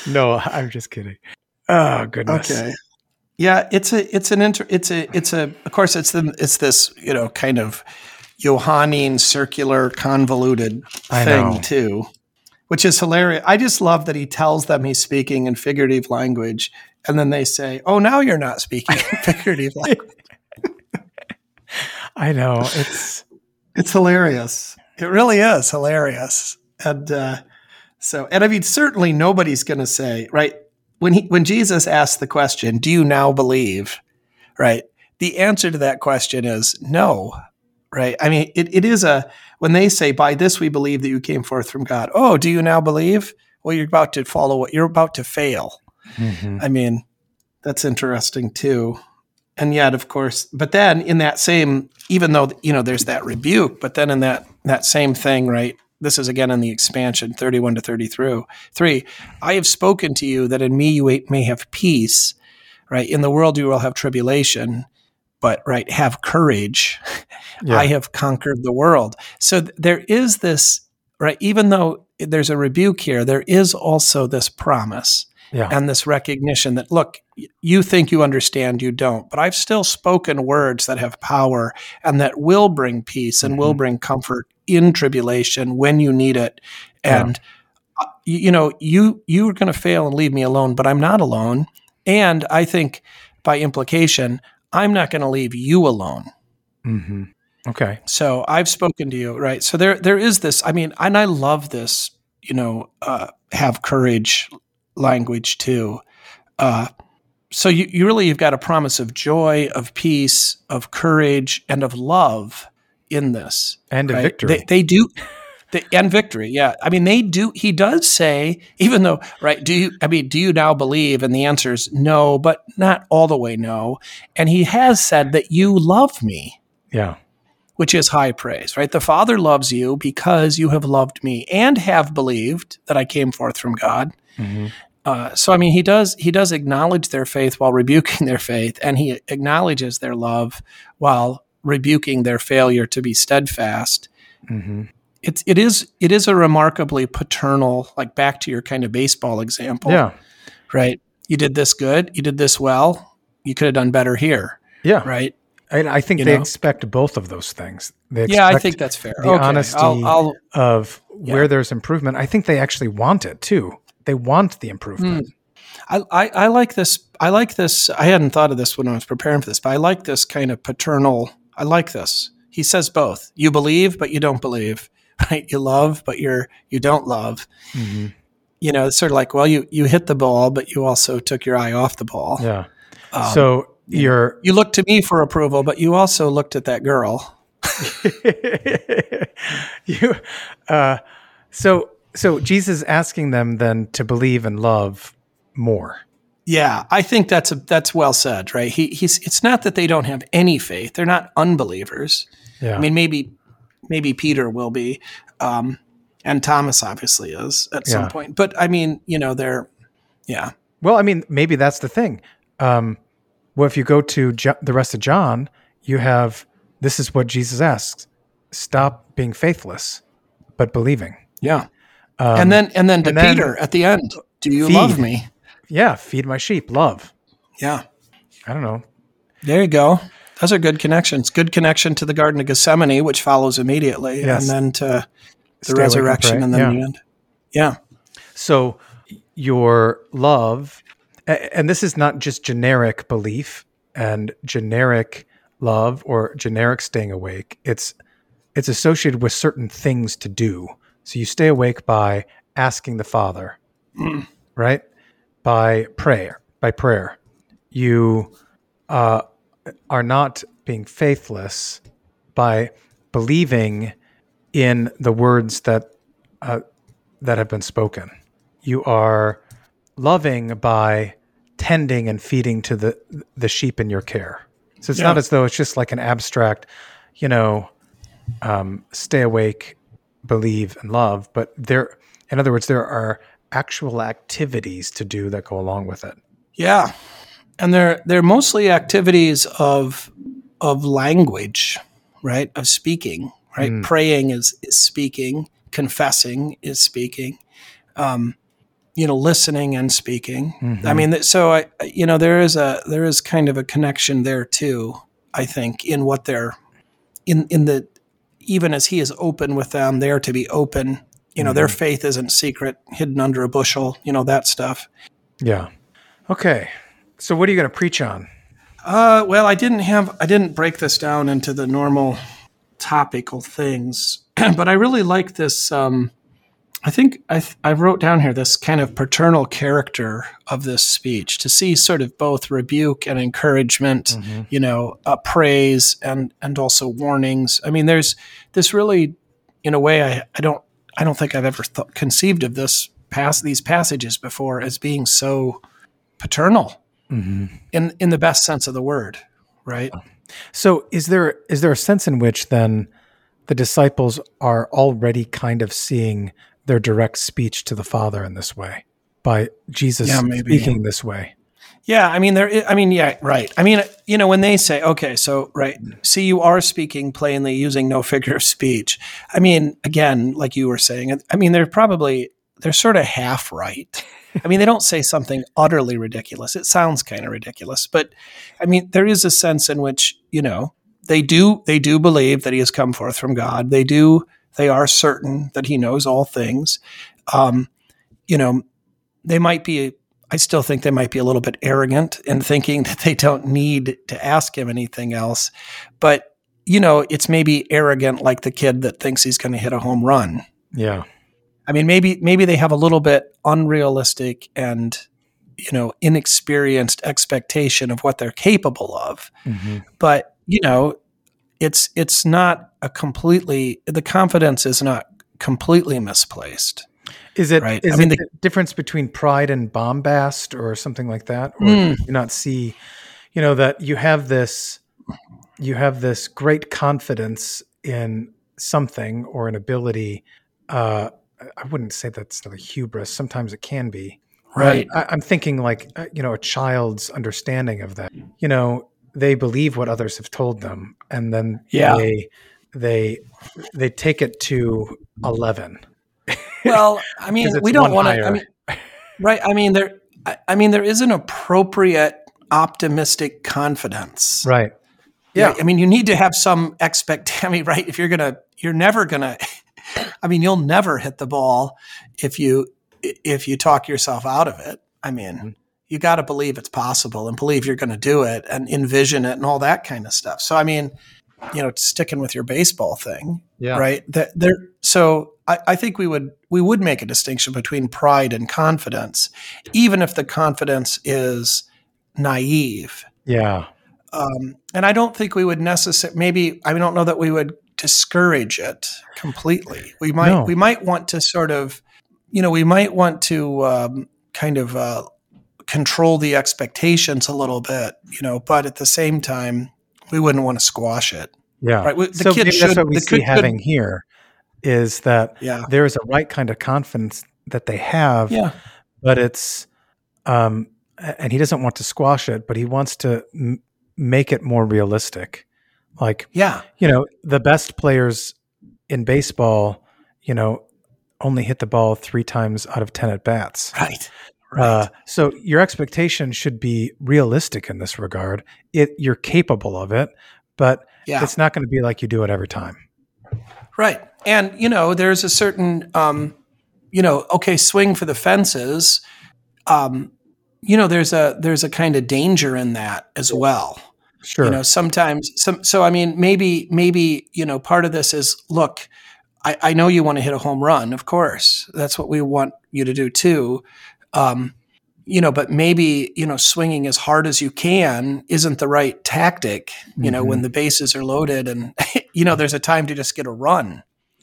no, I'm just kidding. Oh goodness. Okay. Yeah, it's a it's an inter it's a it's a of course it's the it's this you know kind of Johannine circular convoluted thing too, which is hilarious. I just love that he tells them he's speaking in figurative language, and then they say, "Oh, now you're not speaking [laughs] in figurative language." I know. It's It's hilarious. It really is hilarious. And uh, so, and I mean, certainly nobody's going to say, right? When he, when Jesus asked the question, "Do you now believe?" Right? The answer to that question is no. Right? I mean, it, it is a when they say, "By this we believe that you came forth from God." Oh, do you now believe? Well, you're about to follow what you're about to fail. Mhm. I mean, that's interesting too. And yet, of course, but then in that same, even though you know there's that rebuke, but then in that that same thing, right? This is again in the expansion, thirty-one to thirty-three. Three, I have spoken to you that in me you may have peace, right? In the world you will have tribulation, but right, have courage. yeah. I have conquered the world. So th- there is this, right? Even though there's a rebuke here, there is also this promise yeah. and this recognition that look you think you understand you don't but i've still spoken words that have power and that will bring peace and will Mhm. bring comfort in tribulation when you need it Yeah. and uh, you, you know you you are going to fail and leave me alone but i'm not alone and i think by implication i'm not going to leave you alone mm-hmm. Okay. so I've spoken to you, right? So there, there is this. I mean, and I love this. You know, uh, have courage language too. Uh, so you, you really you've got a promise of joy, of peace, of courage, and of love in this. And a right? victory. They, they do. They, and victory, yeah. I mean, they do. He does say, even though, right? Do you? I mean, do you now believe? And the answer is no, but not all the way no. And he has said that you love me yeah. which is high praise, right? The Father loves you because you have loved me and have believed that I came forth from God. hmm Uh, so, I mean, he does he does acknowledge their faith while rebuking [laughs] their faith, and he acknowledges their love while rebuking their failure to be steadfast. hmm It's it is it is a remarkably paternal, like back to your kind of baseball example, Yeah. right? You did this good, you did this well, you could have done better here, Yeah. right? And I think You they know? expect both of those things. They Yeah, I think that's fair. the Okay, honesty I'll, I'll of Yeah. where there's improvement. I think they actually want it too. They want the improvement. I, I, I like this. I like this. I hadn't thought of this when I was preparing for this, but I like this kind of paternal. I like this. He says both. You believe, but you don't believe. [laughs] Right? You love, but you're you don't love. Mhm. You know, it's sort of like, well, you you hit the ball, but you also took your eye off the ball. Yeah. Um, so you're you looked to me for approval, but you also looked at that girl. [laughs] you uh so So Jesus is asking them then to believe and love more. Yeah, I think that's a, that's well said, right? He, he's it's not that they don't have any faith; they're not unbelievers. Yeah. I mean, maybe maybe Peter will be, um, and Thomas obviously is at Yeah. some point. But I mean, you know, they're yeah, Well, I mean, maybe that's the thing. Um, well, if you go to jo- the rest of John, you have this is what Jesus asks: stop being faithless, but believing. yeah. And then and then to Um, and then Peter at the end, do you feed. love me? Yeah, feed my sheep, love. Yeah, I don't know. there you go. Those are good connections. Good connection to the Garden of Gethsemane, which follows immediately, Yes. and then to the Stay awake and resurrection, and then Yeah. the end. Yeah, So your love, and this is not just generic belief and generic love or generic staying awake. It's it's associated with certain things to do. So you stay awake by asking the Father, [clears throat] right? By prayer, by prayer. You uh, are not being faithless by believing in the words that uh, that have been spoken. You are loving by tending and feeding to the the sheep in your care. So it's not as though it's just like an abstract, you know, um, stay awake, believe and love, but there, in other words, there are actual activities to do that go along with it. Yeah, and they're they're mostly activities of of language, right? Of speaking, right? Praying is is speaking, confessing is speaking, um, you know, listening and speaking. I mean, so I, you know, there is a there is kind of a connection there too. I think in what they're in in the even as he is open with them, they are to be open. You know, their faith isn't secret, hidden under a bushel. You know that stuff. Yeah. Okay. So what are you going to preach on? Uh, well, I didn't have I didn't break this down into the normal topical things, [clears throat] but I really like this. Um, I think I th- I wrote down here this kind of paternal character of this speech to see sort of both rebuke and encouragement, you know, uh, praise and and also warnings. I mean, there's this really, in a way, I, I don't I don't think I've ever th- conceived of this pass these passages before as being so paternal in in the best sense of the word, right? So is there is there a sense in which then the disciples are already kind of seeing their direct speech to the Father in this way by Jesus Yeah, maybe. speaking this way? Yeah, I mean there. i- I mean, yeah, right. I mean, you know, when they say, okay, so right, see, you are speaking plainly using no figure of speech. I mean, again, like you were saying, I mean, they're probably they're sort of half right. I mean, they don't say something utterly ridiculous. It sounds kind of ridiculous, but I mean, there is a sense in which you know they do they do believe that he has come forth from God. They do they are certain that he knows all things. Um, you know, they might be I still think they might be a little bit arrogant in thinking [laughs] that they don't need to ask him anything else. But, you know, it's maybe arrogant like the kid that thinks he's going to hit a home run. Yeah. I mean, maybe maybe they have a little bit unrealistic and you know inexperienced expectation of what they're capable of. But you know, it's it's not a completely the confidence is not completely misplaced. Is it Right. is I mean, it the- the difference between pride and bombast or something like that? Or Mm. do you not see, you know, that you have this you have this great confidence in something or an ability. Uh, I wouldn't say that's the hubris. Sometimes it can be. Right. I, I'm thinking like uh, you know a child's understanding of that. You know, they believe what others have told them, and then Yeah. they they they take it to eleven. Well, I [laughs] mean, we don't want to. I mean, right? I mean, there. I, I mean, there is an appropriate optimistic confidence. Right. Yeah. I mean, you need to have some expect. [laughs] I mean, right? If you're gonna, you're never gonna. [laughs] I mean, you'll never hit the ball if you if you talk yourself out of it. I mean, Mm-hmm. You got to believe it's possible and believe you're going to do it and envision it and all that kind of stuff. So, I mean, you know, sticking with your baseball thing, Yeah. right? That there. So, I, I think we would we would make a distinction between pride and confidence, even if the confidence is naive. Yeah. Um, and I don't think we would necessarily. Maybe I don't know that we would discourage it completely. We might No. we might want to sort of you know, we might want to um, kind of uh, control the expectations a little bit, you know, but at the same time, we wouldn't want to squash it. Yeah. Right. The so kid maybe that's should- what we the see kid could- having here is that Yeah. there is a right kind of confidence that they have, Yeah. but it's, um, and he doesn't want to squash it, but he wants to m- make it more realistic. Like, Yeah. you know, the best players in baseball, you know, only hit the ball three times out of 10 at bats. Right. Right. Uh, so your expectation should be realistic in this regard. It you're capable of it, but yeah. it's not going to be like you do it every time. Right. And, you know, there's a certain, um, you know, okay, swing for the fences. Um, you know, there's a there's a kind of danger in that as well. Sure. You know, sometimes some so I mean maybe maybe, you know, part of this is look, I, I know you want to hit a home run, of course. That's what we want you to do too. Um, you know, but maybe, you know, swinging as hard as you can isn't the right tactic, you know, Mhm. when the bases are loaded and [laughs] you know, there's a time to just get a run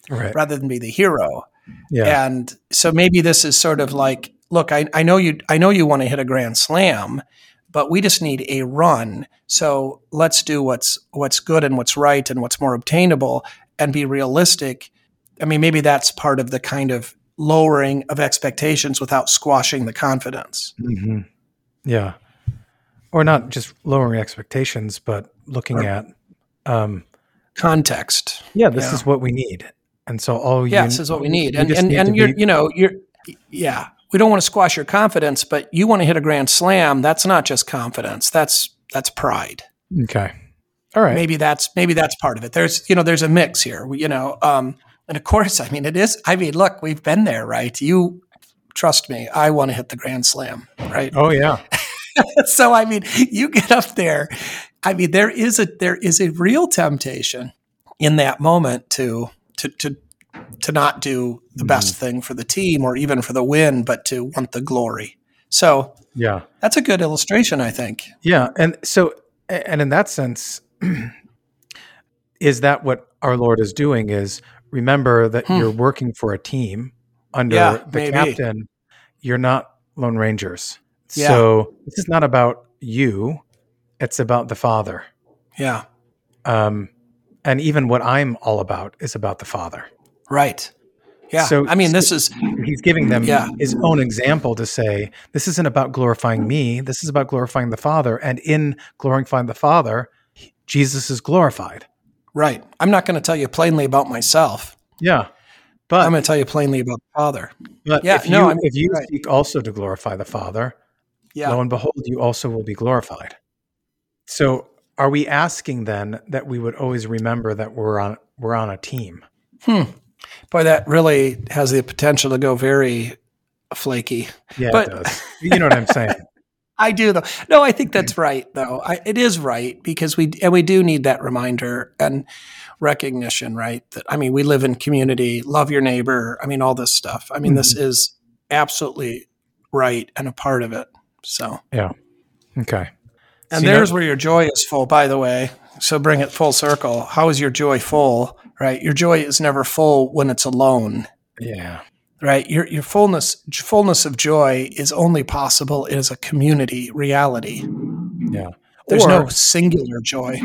right. rather than be the hero. Yeah. And so maybe this is sort of like, look, I, I know you I know you want to hit a grand slam, but we just need a run. So let's do what's what's good and what's right and what's more obtainable and be realistic. I mean, maybe that's part of the kind of lowering of expectations without squashing the confidence. hmm Yeah. Or not just lowering expectations, but looking Or- at, um, Context. yeah, this Yeah. is what we need. And so all you Yeah, this is what we need. And and, need and you're be- you know, you're yeah. We don't want to squash your confidence, but you want to hit a grand slam. That's not just confidence. That's that's pride. okay. All right. maybe that's maybe that's part of it. There's you know there's a mix here. We- You know, um, and of course, I mean it is. I mean, look, we've been there, right? You trust me. I want to hit the grand slam, right? Oh yeah. [laughs] so I mean, you get up there. I mean, there is a there is a real temptation in that moment to to to to not do the mm-hmm. best thing for the team or even for the win, but to want the glory. So Yeah. that's a good illustration, I think. Yeah, and so and in that sense, [clears throat] is that what our Lord is doing? Is remember that Hmm. you're working for a team under Yeah, the maybe. captain. You're not Lone Rangers. Yeah. So this is not about you; it's about the Father. Yeah, Um, and even what I'm all about is about the Father. right. Yeah. So- I mean, this is He's giving them Yeah. his own example to say, this isn't about glorifying me. This is about glorifying the Father. And in glorifying the Father, Jesus is glorified. Right. I'm not going to tell you plainly about myself. Yeah. But, I'm going to tell you plainly about the Father. but yeah, if you, no, I'm- if you right. seek also to glorify the Father, Yeah. lo and behold, you also will be glorified. So are we asking then that we would always remember that we're on we're on a team? Hmm. Boy, that really has the potential to go very flaky. Yeah, But- it does. You know what I'm saying? [laughs] I do though. No, I think that's right though. I, it is right because we and we do need that reminder and recognition, right? That I mean, we live in community, love your neighbor. I mean, all this stuff. I mean, this mm-hmm. is absolutely right and a part of it. So, yeah, Okay. and So, you know- there's where your joy is full, by the way. So bring it full circle. How is your joy full? Right? Your joy is never full when it's alone. yeah. Right your your fullness fullness of joy is only possible as a community reality Yeah. there's or, no singular joy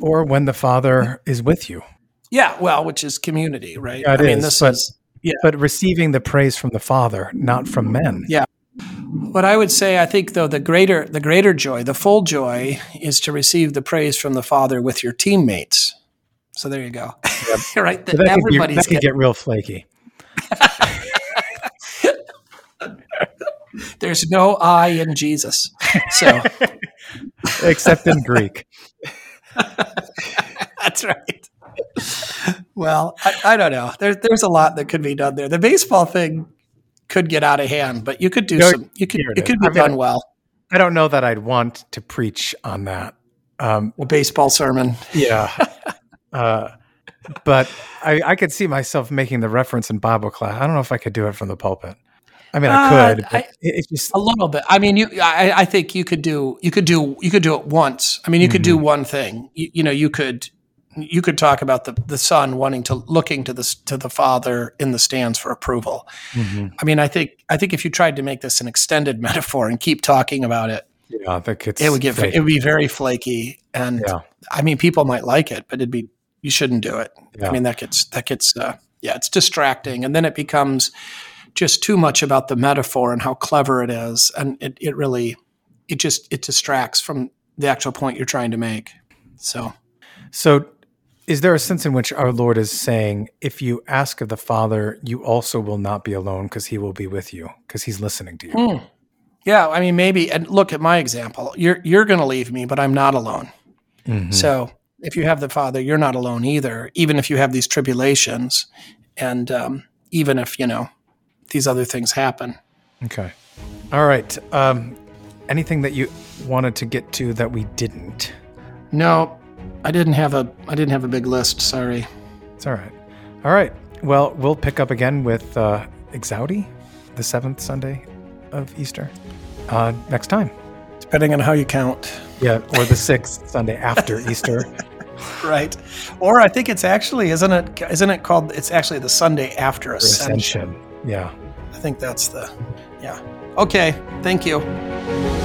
or when the Father is with you. yeah well which is community right Yeah, it i mean is, this but- is Yeah. But receiving the praise from the Father, not from men. Yeah. what i would say i think though the greater the greater joy the full joy is to receive the praise from the father with your teammates so there you go [laughs] right So that, could, be, everybody's that could get real flaky. There's no i in jesus so [laughs] except in Greek. [laughs] That's right. well, I, I don't know. There, there's a lot that could be done there. The baseball thing could get out of hand, but you could do No, some. You could. it It could be gonna- done well. I don't know that I'd want to preach on that. Um, A baseball sermon. yeah. [laughs] uh, but I, I could see myself making the reference in Bible class. I don't know if I could do it from the pulpit. I mean, I Uh, could, I- it's just A little bit. I mean, you. I, I think you could do. You could do. You could do it once. I mean, you could do Mm-hmm. one thing. You, you know, you could you could talk about the the son wanting to looking to the to the father in the stands for approval. Mm-hmm. I mean, I think I think if you tried to make this an extended [laughs] metaphor and keep talking about it, Yeah, I think it's it would get it would be very flaky. And Yeah. I mean, people might like it, but it'd be you shouldn't do it. Yeah. I mean, that gets that gets uh, yeah, it's distracting, and then it becomes just too much about the metaphor and how clever it is, and it it really it just it distracts from the actual point you're trying to make. So So, is there a sense in which our Lord is saying, if you ask of the Father, you also will not be alone because he will be with you because he's listening to you? Hmm. Yeah, I mean, maybe. And look at my example. You're you're going to leave me, but I'm not alone. Mhm. So if you have the Father, you're not alone either. Even if you have these tribulations, and um, even if you know these other things happen. Okay. All right. Um, anything that you wanted to get to that we didn't? No, I didn't have a I didn't have a big list. Sorry. It's all right. All right. Well, we'll pick up again with uh, Exaudi, the seventh Sunday of Easter, uh, next time. Depending on how you count. Yeah, or the sixth Sunday after [laughs] Easter. Right. Or I think it's actually isn't it isn't it called it's actually the Sunday after Ascension. Ascension. Yeah. I think that's the yeah. Okay. Thank you.